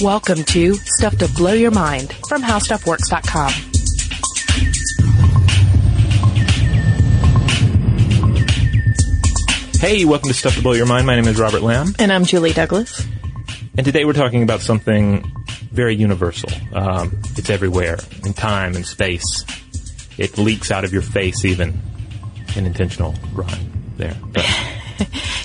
Welcome to Stuff to Blow Your Mind from HowStuffWorks.com. Hey, welcome to Stuff to Blow Your Mind. My name is Robert Lamb. And I'm Julie Douglas. And today we're talking about something very universal. Um, it's everywhere, in time and space. It leaks out of your face even. An intentional rhyme there. But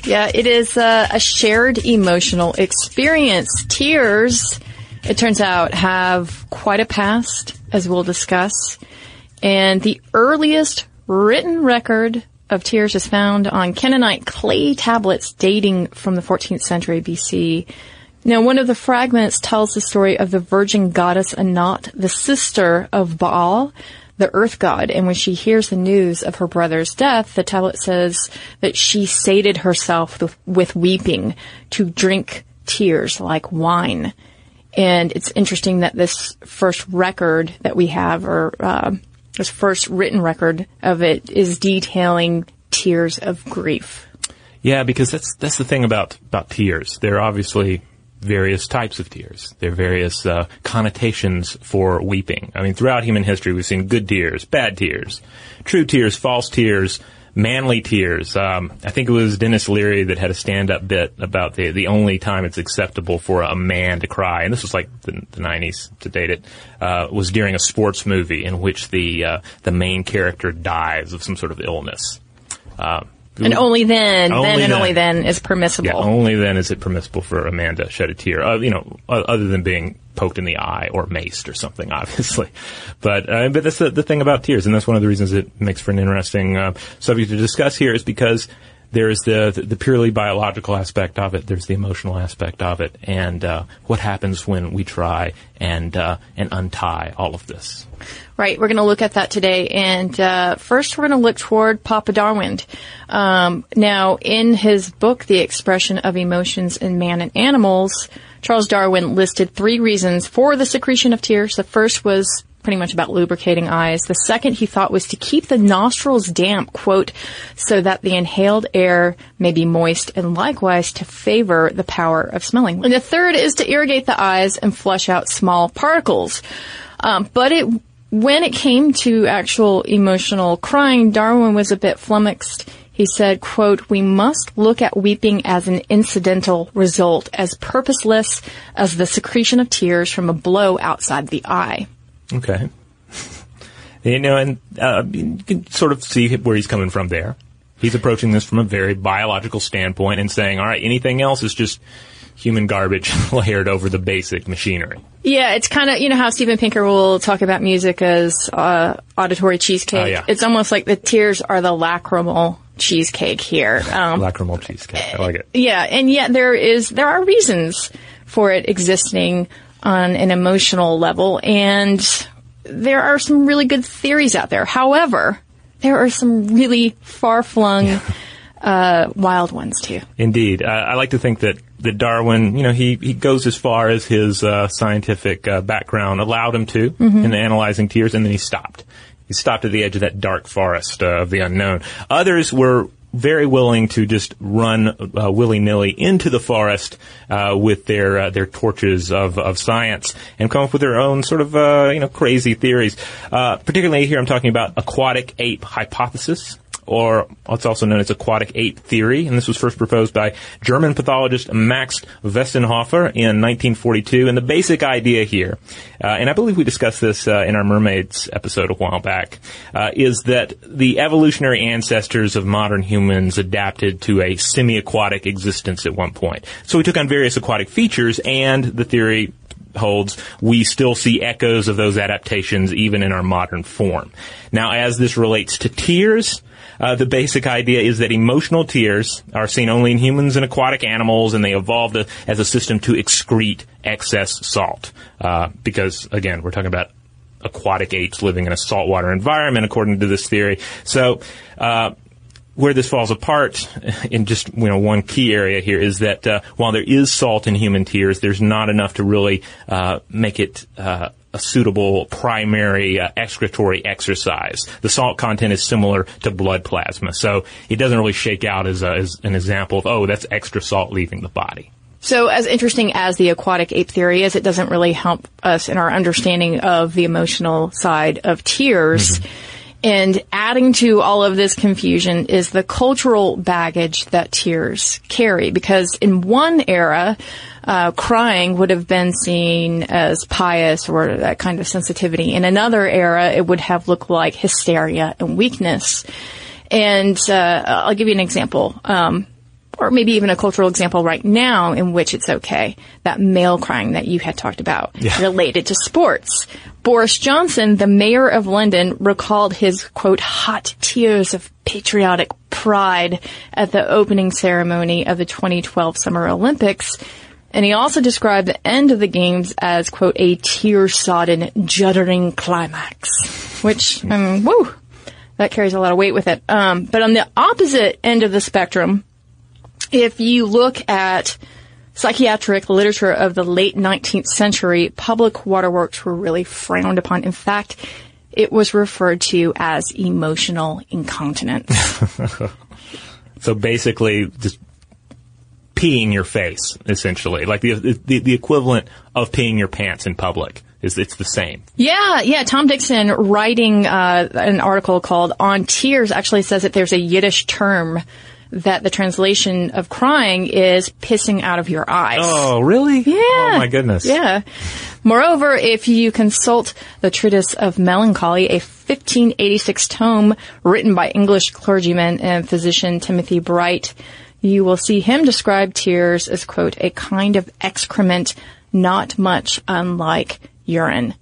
Yeah, it is uh, a shared emotional experience. Tears, it turns out, have quite a past, as we'll discuss. And the earliest written record of tears is found on Canaanite clay tablets dating from the 14th century BC. Now, one of the fragments tells the story of the virgin goddess Anat, the sister of Baal, the earth god. And when she hears the news of her brother's death, the tablet says that she sated herself with, with weeping to drink tears like wine. And it's interesting that this first record that we have, or uh, this first written record of it, is detailing tears of grief. yeah, because that's that's the thing about about tears. They're obviously various types of tears. There are various uh, connotations for weeping. I mean, throughout human history, we've seen good tears, bad tears, true tears, false tears, manly tears. Um, I think it was Denis Leary that had a stand-up bit about the the only time it's acceptable for a man to cry, and this was like the, the 90s to date it, uh, was during a sports movie in which the uh, the main character dies of some sort of illness. Uh, And only then, Only then and then. only then is permissible. yeah, only then is it permissible for a man to shed a tear. Uh, you know, other than being poked in the eye or maced or something, obviously. But uh, but that's the, the thing about tears, and that's one of the reasons it makes for an interesting uh, subject to discuss here, is because there's the, the purely biological aspect of it, there's the emotional aspect of it, and uh, what happens when we try and uh, and untie all of this. Right, we're going to look at that today. And uh, first, we're going to look toward Papa Darwin. Um, now, in his book, The Expression of Emotions in Man and Animals, Charles Darwin listed three reasons for the secretion of tears. The first was pretty much about lubricating eyes. The second he thought was to keep the nostrils damp, quote, so that the inhaled air may be moist and likewise to favor the power of smelling. And the third is to irrigate the eyes and flush out small particles. Um, but it, when it came to actual emotional crying, Darwin was a bit flummoxed. He said, quote, we must look at weeping as an incidental result, as purposeless as the secretion of tears from a blow outside the eye. Okay. You know, and uh, you can sort of see where he's coming from there. He's approaching this from a very biological standpoint and saying, all right, anything else is just human garbage layered over the basic machinery. Yeah, it's kind of, you know how Steven Pinker will talk about music as uh, auditory cheesecake? Oh, yeah. It's almost like the tears are the lacrimal cheesecake here. Um, Lacrimal cheesecake. I like it. Yeah, and yet there is there are reasons for it existing on an emotional level, and there are some really good theories out there. However, there are some really far flung, uh, wild ones too. Indeed. Uh, I like to think that, that Darwin, you know, he, he goes as far as his uh, scientific uh, background allowed him to in analyzing tears, and then he stopped. He stopped at the edge of that dark forest uh, of the unknown. Others were very willing to just run uh, willy-nilly into the forest uh, with their uh, their torches of, of science and come up with their own sort of uh, you know crazy theories. Uh, particularly here, I'm talking about aquatic ape hypothesis or what's also known as aquatic ape theory, and this was first proposed by German pathologist Max Westenhofer in 1942. And the basic idea here, uh, and I believe we discussed this uh, in our mermaids episode a while back, uh, is that the evolutionary ancestors of modern humans adapted to a semi-aquatic existence at one point. So we took on various aquatic features, and the theory holds, we still see echoes of those adaptations even in our modern form. Now, as this relates to tears, uh, the basic idea is that emotional tears are seen only in humans and aquatic animals, and they evolved a, as a system to excrete excess salt. Uh, because, again, we're talking about aquatic apes living in a saltwater environment, according to this theory. So, uh, where this falls apart in just you know one key area here is that uh, while there is salt in human tears, there's not enough to really uh, make it uh, a suitable primary uh, excretory exercise. The salt content is similar to blood plasma, so it doesn't really shake out as, a, as an example of oh that's extra salt leaving the body. So as interesting as the aquatic ape theory is, it doesn't really help us in our understanding of the emotional side of tears. And adding to all of this confusion is the cultural baggage that tears carry. Because in one era, uh, crying would have been seen as pious or that kind of sensitivity. In another era, it would have looked like hysteria and weakness. And uh, I'll give you an example. Um, or maybe even a cultural example right now in which it's okay. That male crying that you had talked about Yeah. related to sports. Boris Johnson, the mayor of London, recalled his quote, hot tears of patriotic pride at the opening ceremony of the 2012 Summer Olympics. And he also described the end of the games as quote, a tear-sodden, juddering climax. Which, um, woo, that carries a lot of weight with it. Um, but on the opposite end of the spectrum, if you look at psychiatric literature of the late 19th century, public waterworks were really frowned upon. In fact, it was referred to as emotional incontinence. So basically, just peeing your face, essentially, like the the, the equivalent of peeing your pants in public. Is it's the same. yeah, yeah. Tom Dixon, writing uh, an article called "On Tears," actually says that there's a Yiddish term that the translation of crying is pissing out of your eyes. Oh, really? Yeah. Oh my goodness. Yeah. Moreover, if you consult the Treatise of Melancholy, a 1586 tome written by English clergyman and physician Timothy Bright, you will see him describe tears as, quote, a kind of excrement not much unlike urine.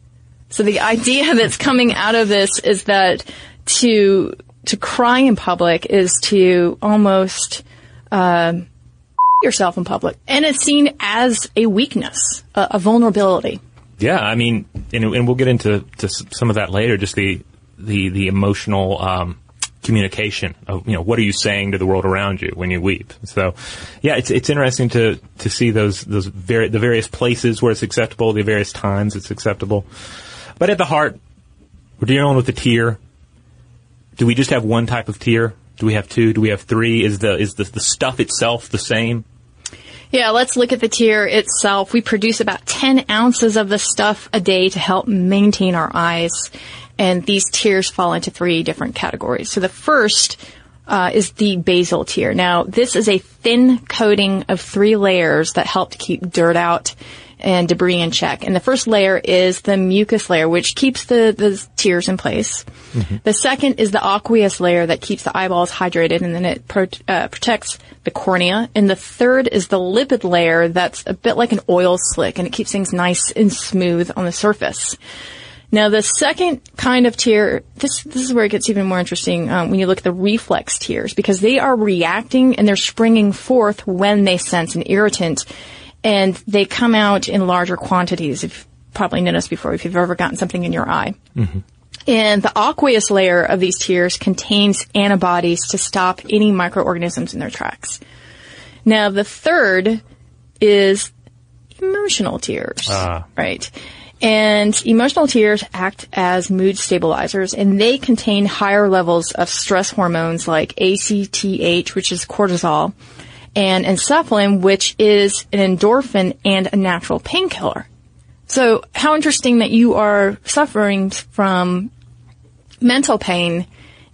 So the idea that's coming out of this is that to to cry in public is to almost um, yourself in public, and it's seen as a weakness, a, a vulnerability. Yeah, I mean, and, and we'll get into to some of that later. Just the the the emotional um, communication of you know what are you saying to the world around you when you weep. So, yeah, it's it's interesting to to see those those vari- the various places where it's acceptable, the various times it's acceptable. But at the heart, we're dealing with the tear. Do we just have one type of tear? Do we have two? Do we have three? Is the is the, the stuff itself the same? Yeah, let's look at the tear itself. We produce about 10 ounces of the stuff a day to help maintain our eyes. And these tears fall into three different categories. So the first uh, is the basal tear. Now, this is a thin coating of three layers that help to keep dirt out and debris in check. And the first layer is the mucus layer, which keeps the, the tears in place. The second is the aqueous layer that keeps the eyeballs hydrated and then it pro- uh, protects the cornea. And the third is the lipid layer that's a bit like an oil slick and it keeps things nice and smooth on the surface. Now, the second kind of tear, this, this is where it gets even more interesting um, when you look at the reflex tears because they are reacting and they're springing forth when they sense an irritant and they come out in larger quantities. You've probably noticed before if you've ever gotten something in your eye. Mm-hmm. And the aqueous layer of these tears contains antibodies to stop any microorganisms in their tracks. Now, the third is emotional tears. Ah. Right. And emotional tears act as mood stabilizers and they contain higher levels of stress hormones like ACTH, which is cortisol, and enkephalin, which is an endorphin and a natural painkiller. So how interesting that you are suffering from mental pain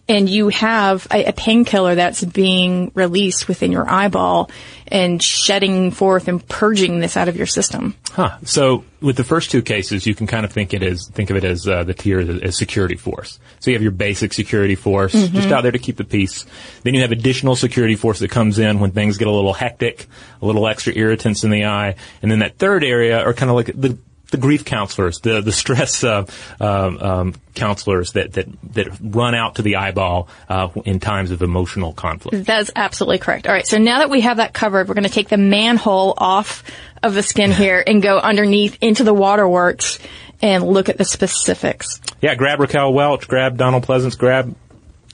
and you have a, a painkiller that's being released within your eyeball and shedding forth and purging this out of your system. Huh. So with the first two cases, you can kind of think it as think of it as uh, the tear as, as security force. So you have your basic security force just out there to keep the peace. Then you have additional security force that comes in when things get a little hectic, a little extra irritants in the eye, and then that third area are kind of like the the grief counselors, the the stress uh, um, um, counselors that, that that run out to the eyeball uh, in times of emotional conflict. That's absolutely correct. All right. So now that we have that covered, we're going to take the manhole off of the skin here and go underneath into the waterworks and look at the specifics. Yeah, grab Raquel Welch, grab Donald Pleasence, grab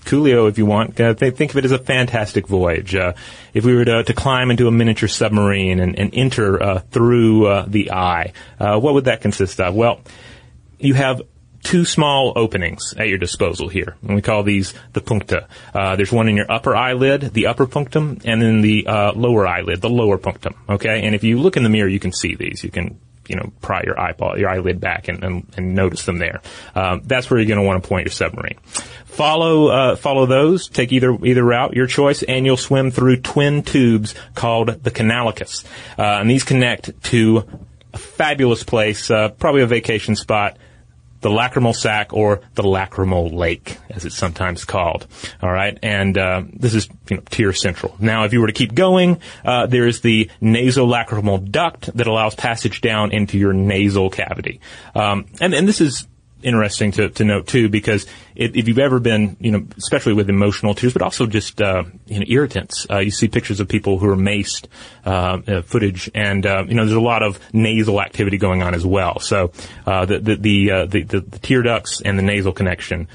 Coolio if you want. Uh, th- think of it as a fantastic voyage. Uh, if we were to, to climb into a miniature submarine and, and enter uh, through uh, the eye, uh, what would that consist of? Well, you have two small openings at your disposal here, and we call these the puncta. Uh, there's one in your upper eyelid, the upper punctum, and then the lower eyelid, the lower punctum. Okay, and if you look in the mirror, you can see these. You can you know, pry your eyeball, your eyelid back and, and, and notice them there. Um, that's where you're going to want to point your submarine. Follow, uh, follow those. Take either, either route, your choice, and you'll swim through twin tubes called the canalicus. Uh, and these connect to a fabulous place, uh, probably a vacation spot the lacrimal sac or the lacrimal lake, as it's sometimes called. All right, and uh, this is you know tear central. Now, if you were to keep going, uh, there is the nasolacrimal duct that allows passage down into your nasal cavity, um, and and this is interesting to, to note too, because if, if, you've ever been, you know, especially with emotional tears, but also just, uh, you know, irritants, uh, you see pictures of people who are maced, uh, uh footage, and, uh, you know, there's a lot of nasal activity going on as well. So, uh, the, the, the, the, the, tear ducts and the nasal connection,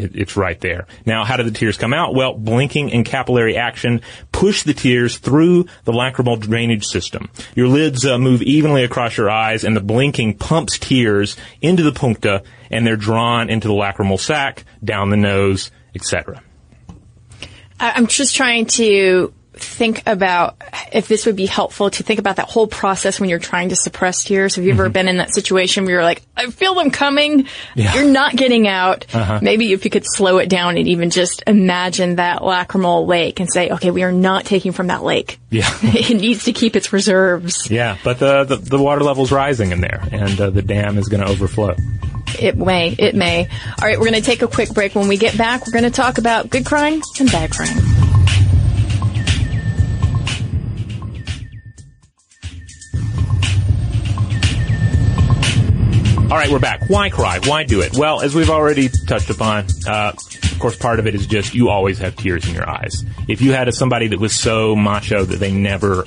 it, it's right there. Now, how do the tears come out? Well, blinking and capillary action push the tears through the lacrimal drainage system. Your lids uh, move evenly across your eyes, and the blinking pumps tears into the puncta, and they're drawn into the lacrimal sac, down the nose, etc. I'm just trying to think about if this would be helpful to think about that whole process when you're trying to suppress tears. Have you mm-hmm. ever been in that situation where you're like, I feel them coming, yeah. you're not getting out? Uh-huh. Maybe if you could slow it down and even just imagine that lacrimal lake and say, okay, we are not taking from that lake. Yeah. it needs to keep its reserves. Yeah, but the, the, the water level's rising in there and uh, the dam is going to overflow. It may, it may. All right, we're going to take a quick break. When we get back, we're going to talk about good crying and bad crying. All right, we're back. Why cry? Why do it? Well, as we've already touched upon, uh, of course, part of it is just you always have tears in your eyes. If you had a, somebody that was so macho that they never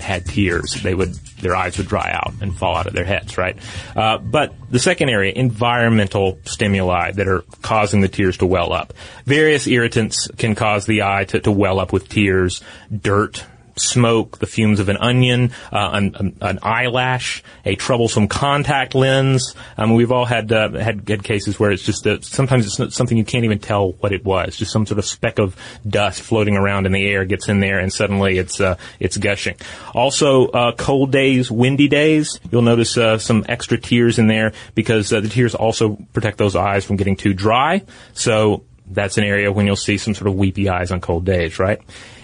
had tears, they would their eyes would dry out and fall out of their heads, right? Uh, but the second area, environmental stimuli that are causing the tears to well up. Various irritants can cause the eye to, to well up with tears. Dirt, smoke, the fumes of an onion, uh, an, an, eyelash, a troublesome contact lens. Um, we've all had, uh, had, had cases where it's just sometimes it's something you can't even tell what it was. Just some sort of speck of dust floating around in the air gets in there, and suddenly it's uh, it's gushing. Also, uh, cold days, windy days, you'll notice uh, some extra tears in there because uh, the tears also protect those eyes from getting too dry. So that's an area when you'll see some sort of weepy eyes on cold days, right?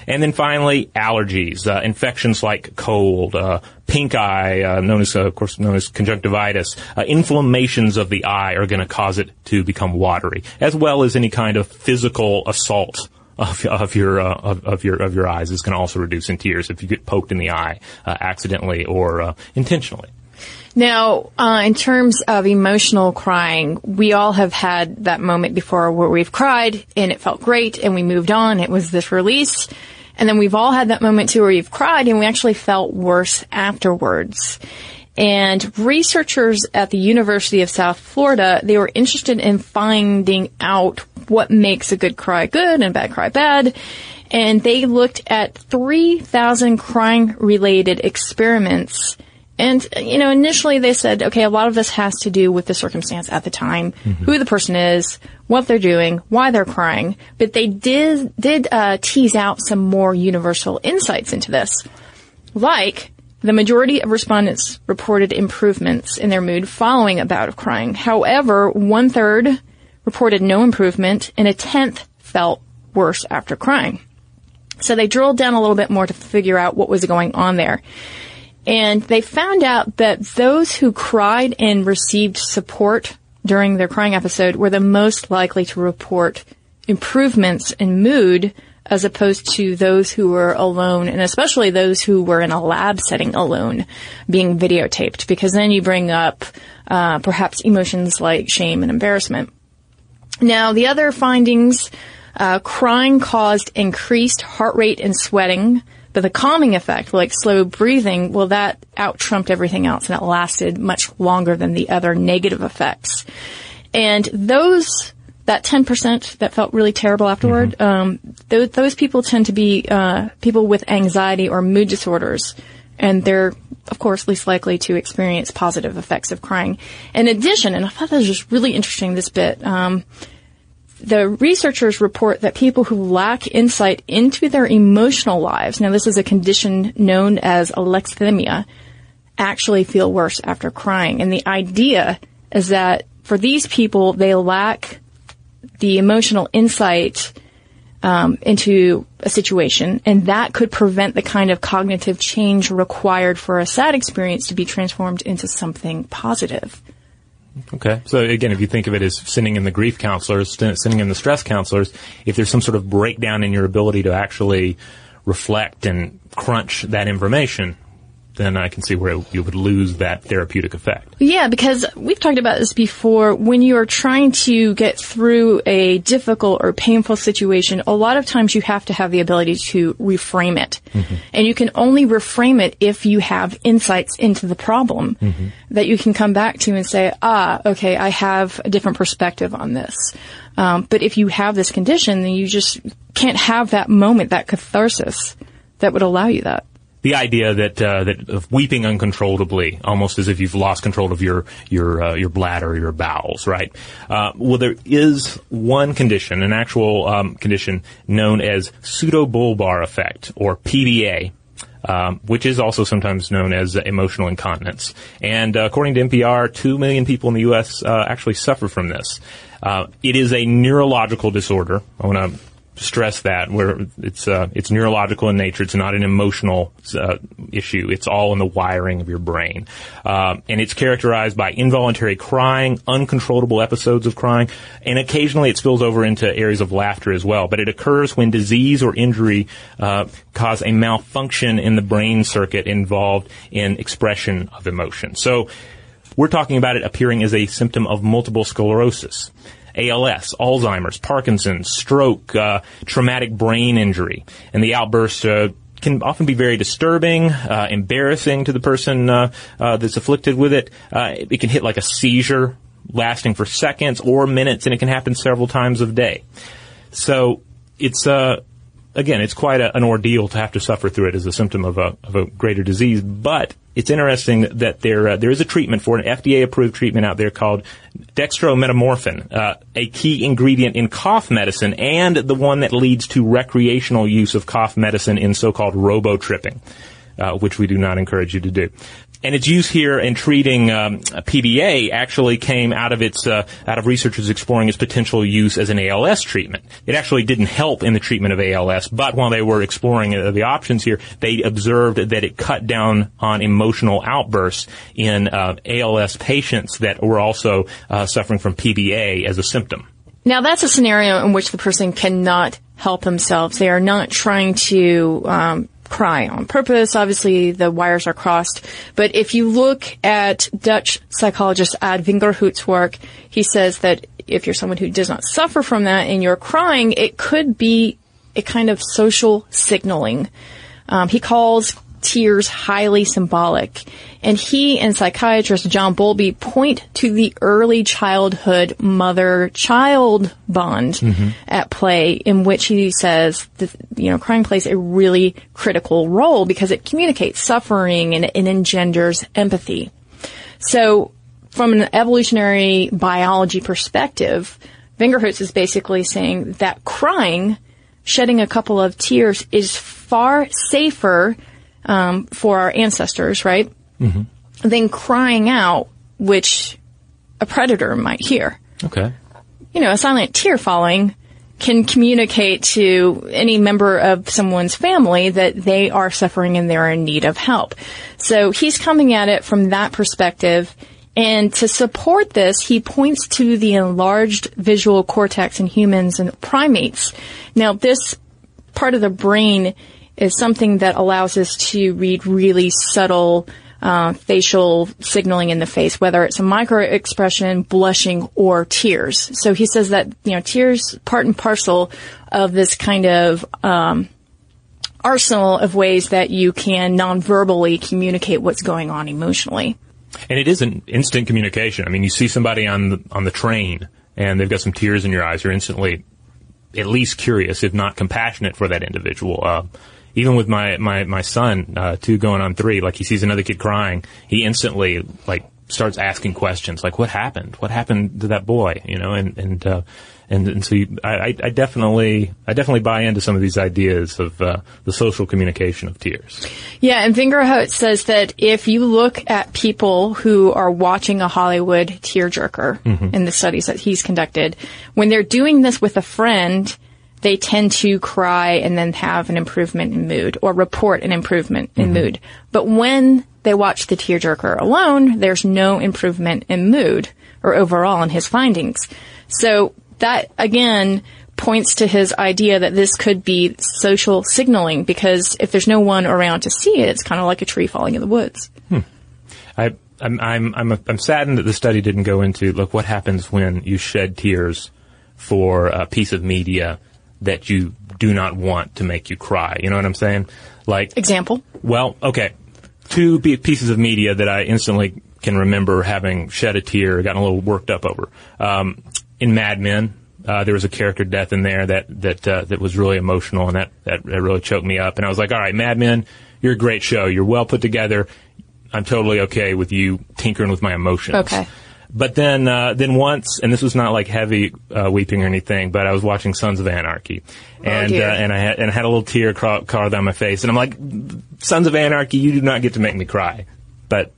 And then finally, allergies, uh, infections like cold, uh, pink eye, uh, known as, uh, of course, known as conjunctivitis, uh, inflammations of the eye are going to cause it to become watery, as well as any kind of physical assault of, of your uh, of, of, your of your eyes is going to also reduce in tears if you get poked in the eye uh, accidentally or uh, intentionally. Now, uh, in terms of emotional crying, we all have had that moment before where we've cried and it felt great and we moved on. It was this release. And then we've all had that moment too where you've cried and we actually felt worse afterwards. And researchers at the University of South Florida, they were interested in finding out what makes a good cry good and a bad cry bad. And they looked at 3,000 crying related experiments and, you know, initially they said, okay, a lot of this has to do with the circumstance at the time, mm-hmm. who the person is, what they're doing, why they're crying. But they did, did, uh, tease out some more universal insights into this. Like, the majority of respondents reported improvements in their mood following a bout of crying. However, one third reported no improvement and a tenth felt worse after crying. So they drilled down a little bit more to figure out what was going on there. And they found out that those who cried and received support during their crying episode were the most likely to report improvements in mood as opposed to those who were alone and especially those who were in a lab setting alone being videotaped because then you bring up uh, perhaps emotions like shame and embarrassment. Now the other findings, uh, crying caused increased heart rate and sweating, but the calming effect, like slow breathing, well, that out trumped everything else and it lasted much longer than the other negative effects. And those, that 10% that felt really terrible afterward, mm-hmm. um, those, those people tend to be, uh, people with anxiety or mood disorders. and they're of course least likely to experience positive effects of crying. In addition, and I thought that was just really interesting. This bit. Um, the researchers report that people who lack insight into their emotional lives, now this is a condition known as alexithymia, actually feel worse after crying. And the idea is that for these people, they lack the emotional insight um, into a situation, and that could prevent the kind of cognitive change required for a sad experience to be transformed into something positive. Okay. So again, if you think of it as sending in the grief counselors, sending in the stress counselors, if there's some sort of breakdown in your ability to actually reflect and crunch that information, then I can see where you would lose that therapeutic effect. Yeah, because we've talked about this before. When you are trying to get through a difficult or painful situation, a lot of times you have to have the ability to reframe it. Mm-hmm. And you can only reframe it if you have insights into the problem mm-hmm. that you can come back to and say, ah, okay, I have a different perspective on this. Um, but if you have this condition, then you just can't have that moment, that catharsis that would allow you that the idea that uh, that of weeping uncontrollably, almost as if you've lost control of your your uh, your bladder, your bowels, right? Uh, well, there is one condition, an actual um, condition known as pseudobulbar affect, or PBA. Um, which is also sometimes known as emotional incontinence. And uh, according to NPR, two million people in the U.S. Uh, actually suffer from this. Uh, it is a neurological disorder. I want to stress that where it's uh, it's neurological in nature. It's not an emotional uh, issue. It's all in the wiring of your brain, uh, and it's characterized by involuntary crying, uncontrollable episodes of crying, and occasionally it spills over into areas of laughter as well. But it occurs when disease or injury uh, cause a malfunction in the brain circuit involved in expression of emotion. So. We're talking about it appearing as a symptom of multiple sclerosis. ALS, Alzheimer's, Parkinson's, stroke, uh, traumatic brain injury. And the outbursts uh, can often be very disturbing, uh, embarrassing to the person uh, uh, that's afflicted with it. Uh, it can hit like a seizure, lasting for seconds or minutes, and it can happen several times a day. So it's again, it's quite a, an ordeal to have to suffer through it as a symptom of a, of a greater disease. But it's interesting that there uh, there is a treatment for an FDA approved treatment out there called dextromethorphan, uh, a key ingredient in cough medicine, and the one that leads to recreational use of cough medicine in so-called robotripping. Uh, which we do not encourage you to do and its use here in treating um, PBA actually came out of its uh, out of researchers exploring its potential use as an ALS treatment. It actually didn't help in the treatment of ALS, but while they were exploring uh, the options here, they observed that it cut down on emotional outbursts in uh, ALS patients that were also uh, suffering from PBA as a symptom. Now that's a scenario in which the person cannot help themselves. They are not trying to um, cry on purpose. Obviously, the wires are crossed. But if you look at Dutch psychologist Ad Vingerhoets's work, he says that if you're someone who does not suffer from that and you're crying, it could be a kind of social signaling. Um, he calls tears highly symbolic. And he and psychiatrist John Bowlby point to the early childhood mother-child bond mm-hmm. at play in which he says that, you know, crying plays a really critical role because it communicates suffering and, and engenders empathy. So from an evolutionary biology perspective, Vingerhoets is basically saying that crying, shedding a couple of tears is far safer um, for our ancestors, right? Mm-hmm. Than crying out, which a predator might hear. Okay. You know, a silent tear falling can communicate to any member of someone's family that they are suffering and they're in need of help. So he's coming at it from that perspective. And to support this, he points to the enlarged visual cortex in humans and primates. Now, this part of the brain is something that allows us to read really subtle uh, facial signaling in the face, whether it's a micro expression, blushing, or tears. So he says that you know tears part and parcel of this kind of um, arsenal of ways that you can non-verbally communicate what's going on emotionally. And it is an instant communication. I mean, you see somebody on the on the train and they've got some tears in your eyes. You're instantly at least curious, if not compassionate, for that individual. Uh, even with my my my son, uh, two going on three, like he sees another kid crying, he instantly like starts asking questions like, "What happened? What happened to that boy?" You know, and and uh, and, and so you, I, I definitely I definitely buy into some of these ideas of uh, the social communication of tears. Yeah, and Vingerhoets says that if you look at people who are watching a Hollywood tearjerker mm-hmm. in the studies that he's conducted, when they're doing this with a friend, they tend to cry and then have an improvement in mood or report an improvement in mm-hmm. mood. But when they watch the tearjerker alone, there's no improvement in mood or overall in his findings. So that again points to his idea that this could be social signaling because if there's no one around to see it, it's kind of like a tree falling in the woods. Hmm. I, I'm, I'm, I'm, I'm saddened that the study didn't go into, look, what happens when you shed tears for a piece of media that you do not want to make you cry. You know what I'm saying? Like example. Well, okay, two pieces of media that I instantly can remember having shed a tear, gotten a little worked up over. Um, in Mad Men, uh, there was a character death in there that that uh, that was really emotional, and that, that that really choked me up. And I was like, all right, Mad Men, you're a great show. You're well put together. I'm totally okay with you tinkering with my emotions. Okay. But then, uh, then once, and this was not like heavy uh, weeping or anything, but I was watching Sons of Anarchy, Oh, and uh, and I had and I had a little tear crawl, crawl down my face, and I'm like, Sons of Anarchy, you do not get to make me cry, but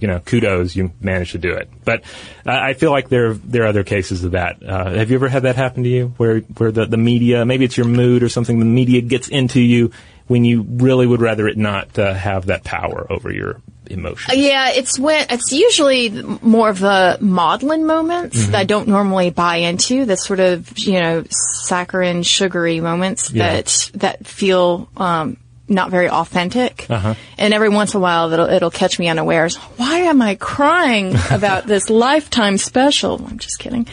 you know, kudos, you managed to do it. But uh, I feel like there there are other cases of that. Uh, have you ever had that happen to you, where where the the media, maybe it's your mood or something, the media gets into you when you really would rather it not uh, have that power over your emotions? Yeah, it's when it's usually more of the maudlin moments that I don't normally buy into. The sort of you know saccharine, sugary moments Yeah. that that feel um, not very authentic. Uh-huh. And every once in a while, it'll it'll catch me unawares. Why am I crying about this lifetime special? I'm just kidding.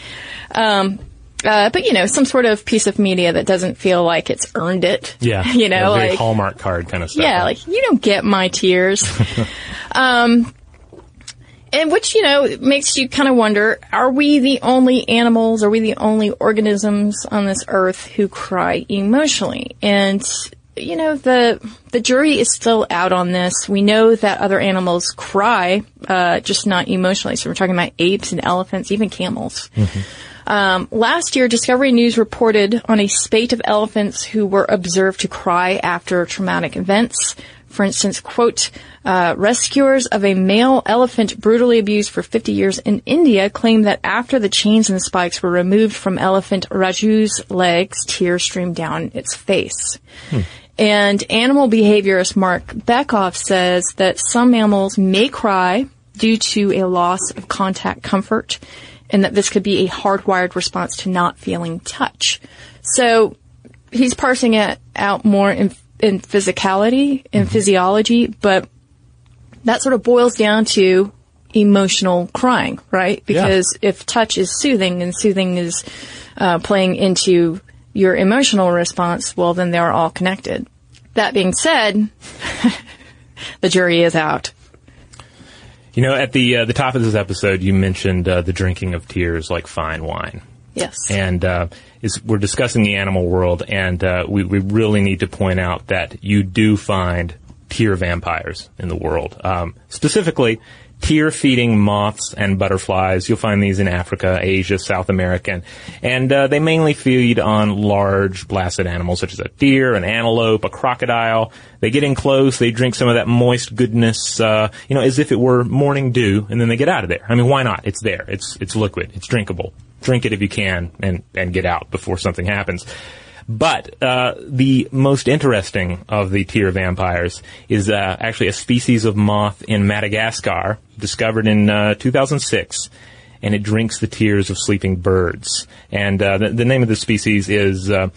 Um, uh, but you know, some sort of piece of media that doesn't feel like it's earned it. Yeah, you know, a like Hallmark card kind of stuff. yeah, like you don't get my tears. um, and which, you know, makes you kind of wonder, are we the only animals, are we the only organisms on this earth who cry emotionally? And, you know, the, the jury is still out on this. We know that other animals cry, uh, just not emotionally. So we're talking about apes and elephants, even camels. Um, last year, Discovery News reported on a spate of elephants who were observed to cry after traumatic events. For instance, quote, uh, rescuers of a male elephant brutally abused for 50 years in India claim that after the chains and spikes were removed from elephant Raju's legs, tears streamed down its face. And animal behaviorist Marc Bekoff says that some mammals may cry due to a loss of contact comfort and that this could be a hardwired response to not feeling touch. So he's parsing it out more in, in physicality and physiology, but that sort of boils down to emotional crying, right? Because if touch is soothing and soothing is uh, playing into your emotional response, well, then they're all connected. That being said, the jury is out. You know, at the uh, the top of this episode, you mentioned uh, the drinking of tears like fine wine, Yes. and uh, is, we're discussing the animal world, and uh, we we really need to point out that you do find tear vampires in the world, um, specifically. Tear feeding moths and butterflies. You'll find these in Africa, Asia, South America, and, uh, they mainly feed on large blasted animals such as a deer, an antelope, a crocodile. They get in close, they drink some of that moist goodness, uh, you know, as if it were morning dew, and then they get out of there. I mean, why not? It's there. It's it's liquid. It's drinkable. Drink it if you can, and and get out before something happens. But uh, the most interesting of the tear vampires is uh, actually a species of moth in Madagascar, discovered in uh, 2006, and it drinks the tears of sleeping birds. And uh, the, the name of the species is uh,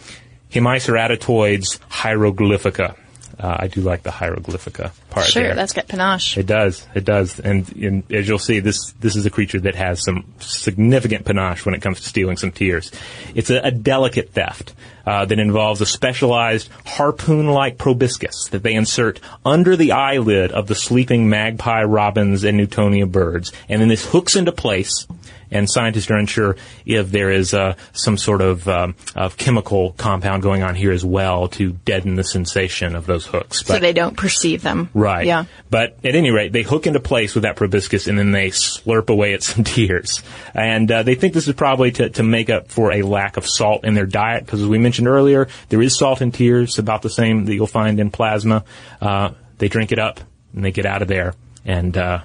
Hemiceratoides hieroglyphica. Uh, I do like the hieroglyphica part Sure, there. that's got panache. It does. It does. And, and as you'll see, this this is a creature that has some significant panache when it comes to stealing some tears. It's a, a delicate theft uh, that involves a specialized harpoon-like proboscis that they insert under the eyelid of the sleeping magpie, robins, and Newtonia birds, and then this hooks into place. And scientists are unsure if there is uh, some sort of, um, of chemical compound going on here as well to deaden the sensation of those hooks. so they don't perceive them. Right. Yeah. But at any rate, they hook into place with that proboscis and then they slurp away at some tears. And uh, they think this is probably to, to make up for a lack of salt in their diet because as we mentioned earlier, there is salt in tears, about the same that you'll find in plasma. Uh, they drink it up and they get out of there. And uh,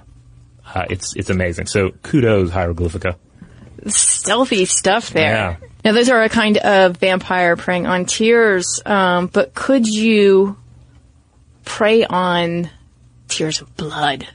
uh, it's it's amazing. So kudos, Hieroglyphica. Stealthy stuff there. Yeah. Now, those are a kind of vampire preying on tears, um, but could you prey on tears of blood?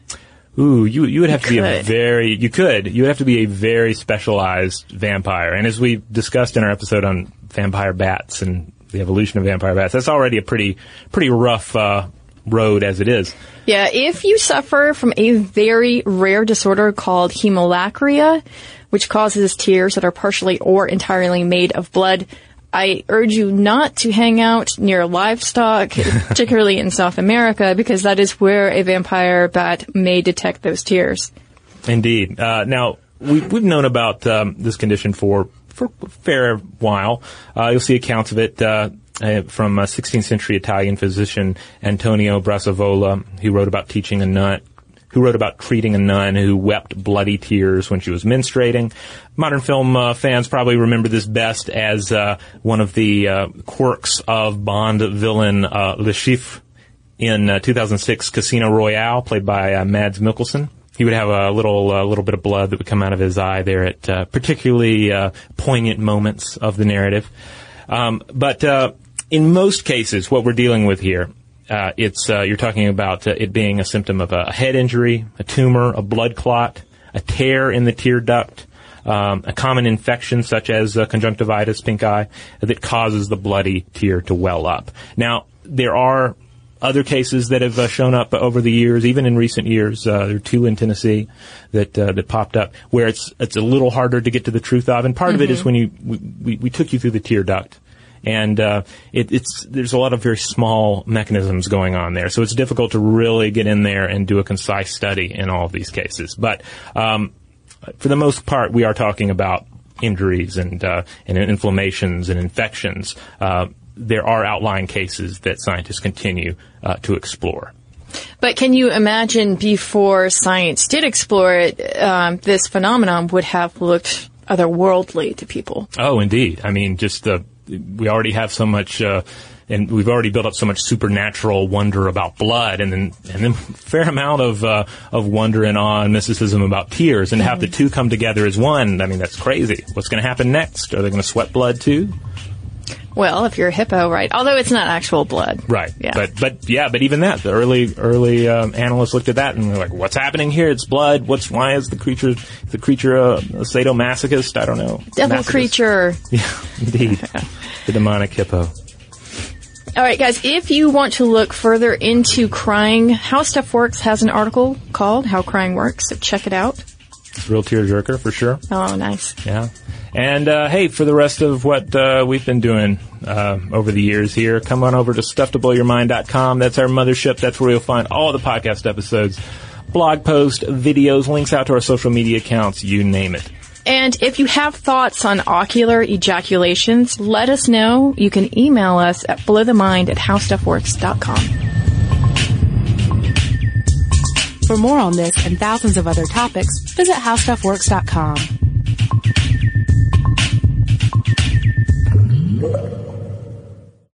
Ooh, you you would have to be a very you could you would have to be a very specialized vampire. And as we discussed in our episode on vampire bats and the evolution of vampire bats, that's already a pretty pretty rough uh, road as it is. Yeah, if you suffer from a very rare disorder called hemolacria, which causes tears that are partially or entirely made of blood, I urge you not to hang out near livestock, particularly in South America, because that is where a vampire bat may detect those tears. Indeed. Uh, now we've we've known about um, this condition for for a fair while. Uh, you'll see accounts of it. Uh, uh, from a 16th century Italian physician Antonio Brassavola, who wrote about teaching a nun, who wrote about treating a nun who wept bloody tears when she was menstruating. Modern film uh, fans probably remember this best as uh, one of the uh, quirks of Bond villain uh, Le Chiffre in uh, 2006 Casino Royale, played by Mads Mikkelsen. He would have a little little bit of blood that would come out of his eye there at uh, particularly uh, poignant moments of the narrative. Um, but in most cases, what we're dealing with here, uh, it's uh, you're talking about uh, it being a symptom of a head injury, a tumor, a blood clot, a tear in the tear duct, um, a common infection such as uh, conjunctivitis, pink eye, that causes the bloody tear to well up. Now, there are other cases that have uh, shown up over the years, even in recent years. Uh, there are two in Tennessee that uh, that popped up where it's it's a little harder to get to the truth of, and part of it is when you we, we, we took you through the tear duct. And uh, it, it's there's a lot of very small mechanisms going on there, so it's difficult to really get in there and do a concise study in all of these cases. But um, for the most part, we are talking about injuries and uh, and inflammations and infections. Uh, there are outlying cases that scientists continue uh, to explore. But can you imagine before science did explore it, um, this phenomenon would have looked otherworldly to people? Oh, indeed. I mean, just the we already have so much. Uh, and we've already built up so much supernatural wonder about blood, and then and then fair amount of uh, of wonder and awe and mysticism about tears, and to have the two come together as one. I mean, that's crazy. What's going to happen next? Are they going to sweat blood too? Well, if you're a hippo, right? Although it's not actual blood. Right. Yeah. But but yeah, but even that, the early early um, analysts looked at that and were like, "What's happening here? It's blood. What's why is the creature the creature a, a sadomasochist? I don't know. Devil Masochist. creature. Yeah, indeed. the demonic hippo. All right, guys, if you want to look further into crying, How Stuff Works has an article called How Crying Works, so check it out. It's a real tearjerker for sure. Oh, nice. Yeah. And uh, hey, for the rest of what uh, we've been doing uh, over the years here, come on over to stufftoblowyourmind.com. That's our mothership. That's where you'll find all the podcast episodes, blog posts, videos, links out to our social media accounts, you name it. And if you have thoughts on ocular ejaculations, let us know. You can email us at blowthemind at howstuffworks.com. For more on this and thousands of other topics, visit howstuffworks.com. Thank you.